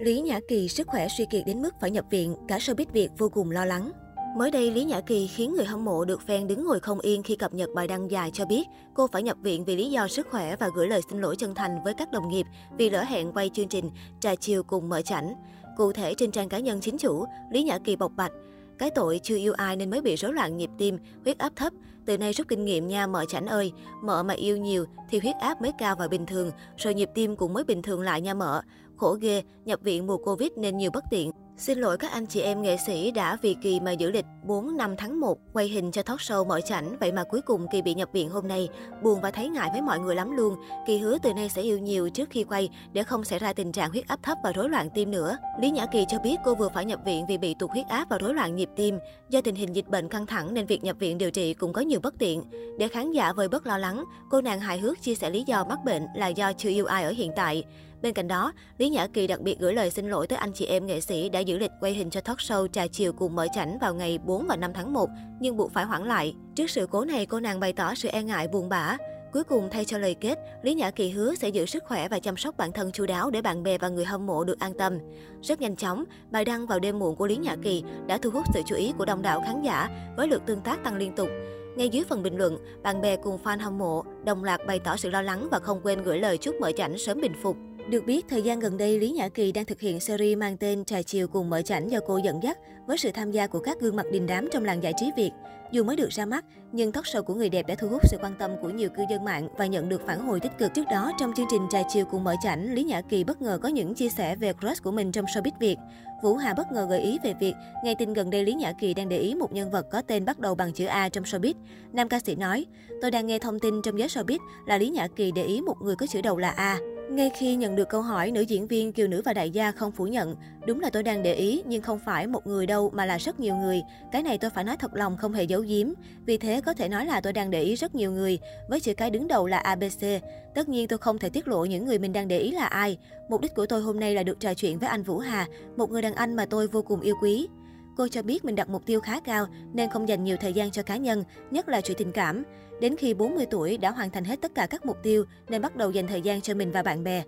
Lý Nhã Kỳ sức khỏe suy kiệt đến mức phải nhập viện, cả showbiz Việt vô cùng lo lắng. Mới đây, Lý Nhã Kỳ khiến người hâm mộ được fan đứng ngồi không yên khi cập nhật bài đăng dài cho biết cô phải nhập viện vì lý do sức khỏe và gửi lời xin lỗi chân thành với các đồng nghiệp vì lỡ hẹn quay chương trình Trà chiều cùng mở chảnh. Cụ thể trên trang cá nhân chính chủ, Lý Nhã Kỳ bộc bạch, cái tội chưa yêu ai nên mới bị rối loạn nhịp tim, huyết áp thấp. Từ nay rút kinh nghiệm nha mợ chảnh ơi. Mợ mà yêu nhiều thì huyết áp mới cao và bình thường, rồi nhịp tim cũng mới bình thường lại nha mợ. Khổ ghê, nhập viện mùa Covid nên nhiều bất tiện. Xin lỗi các anh chị em nghệ sĩ đã vì Kỳ mà giữ lịch 4 năm tháng 1 quay hình cho talk show mọi chảnh, vậy mà cuối cùng Kỳ bị nhập viện hôm nay. Buồn và thấy ngại với mọi người lắm luôn. Kỳ hứa từ nay sẽ yêu nhiều trước khi quay để không xảy ra tình trạng huyết áp thấp và rối loạn tim nữa. Lý Nhã Kỳ cho biết cô vừa phải nhập viện vì bị tụt huyết áp và rối loạn nhịp tim. Do tình hình dịch bệnh căng thẳng nên việc nhập viện điều trị cũng có nhiều bất tiện. Để khán giả vơi bớt lo lắng, cô nàng hài hước chia sẻ lý do mắc bệnh là do chưa yêu ai ở hiện tại. Bên cạnh đó, Lý Nhã Kỳ đặc biệt gửi lời xin lỗi tới anh chị em nghệ sĩ đã giữ lịch quay hình cho talk show trà chiều cùng mở chảnh vào ngày 4 và 5 tháng 1, nhưng buộc phải hoãn lại. Trước sự cố này, cô nàng bày tỏ sự e ngại buồn bã. Cuối cùng thay cho lời kết, Lý Nhã Kỳ hứa sẽ giữ sức khỏe và chăm sóc bản thân chu đáo để bạn bè và người hâm mộ được an tâm. Rất nhanh chóng, bài đăng vào đêm muộn của Lý Nhã Kỳ đã thu hút sự chú ý của đông đảo khán giả với lượt tương tác tăng liên tục. Ngay dưới phần bình luận, bạn bè cùng fan hâm mộ đồng loạt bày tỏ sự lo lắng và không quên gửi lời chúc mở chảnh sớm bình phục. Được biết, thời gian gần đây, Lý Nhã Kỳ đang thực hiện series mang tên Trà chiều cùng mở chảnh do cô dẫn dắt, với sự tham gia của các gương mặt đình đám trong làng giải trí Việt. Dù mới được ra mắt, nhưng tóc show của người đẹp đã thu hút sự quan tâm của nhiều cư dân mạng và nhận được phản hồi tích cực. Trước đó, trong chương trình Trà chiều cùng mở chảnh, Lý Nhã Kỳ bất ngờ có những chia sẻ về crush của mình trong showbiz Việt. Vũ Hà bất ngờ gợi ý về việc, ngay tin gần đây Lý Nhã Kỳ đang để ý một nhân vật có tên bắt đầu bằng chữ A trong showbiz. Nam ca sĩ nói, tôi đang nghe thông tin trong giới showbiz là Lý Nhã Kỳ để ý một người có chữ đầu là A. Ngay khi nhận được câu hỏi, nữ diễn viên Kiều Nữ và Đại gia không phủ nhận. Đúng là tôi đang để ý, nhưng không phải một người đâu mà là rất nhiều người. Cái này tôi phải nói thật lòng không hề giấu giếm. Vì thế có thể nói là tôi đang để ý rất nhiều người, với chữ cái đứng đầu là ABC. Tất nhiên tôi không thể tiết lộ những người mình đang để ý là ai. Mục đích của tôi hôm nay là được trò chuyện với anh Vũ Hà, một người đàn anh mà tôi vô cùng yêu quý. Cô cho biết mình đặt mục tiêu khá cao nên không dành nhiều thời gian cho cá nhân, nhất là chuyện tình cảm. Đến khi 40 tuổi đã hoàn thành hết tất cả các mục tiêu nên bắt đầu dành thời gian cho mình và bạn bè.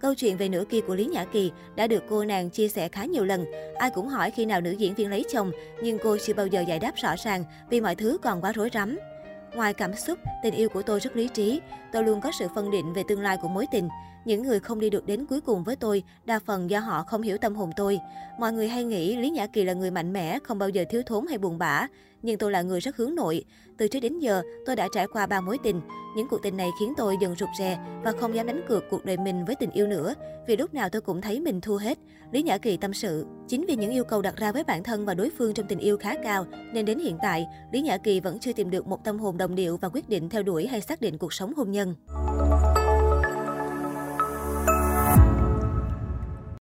Câu chuyện về nửa kia của Lý Nhã Kỳ đã được cô nàng chia sẻ khá nhiều lần. Ai cũng hỏi khi nào nữ diễn viên lấy chồng, nhưng cô chưa bao giờ giải đáp rõ ràng vì mọi thứ còn quá rối rắm. Ngoài cảm xúc, tình yêu của tôi rất lý trí. Tôi luôn có sự phân định về tương lai của mối tình. Những người không đi được đến cuối cùng với tôi, đa phần do họ không hiểu tâm hồn tôi. Mọi người hay nghĩ Lý Nhã Kỳ là người mạnh mẽ, không bao giờ thiếu thốn hay buồn bã. Nhưng tôi là người rất hướng nội. Từ trước đến giờ, tôi đã trải qua ba mối tình. Những cuộc tình này khiến tôi dần rụt rè và không dám đánh cược cuộc đời mình với tình yêu nữa. Vì lúc nào tôi cũng thấy mình thua hết. Lý Nhã Kỳ tâm sự. Chính vì những yêu cầu đặt ra với bản thân và đối phương trong tình yêu khá cao, nên đến hiện tại, Lý Nhã Kỳ vẫn chưa tìm được một tâm hồn đồng điệu và quyết định theo đuổi hay xác định cuộc sống hôn nhân.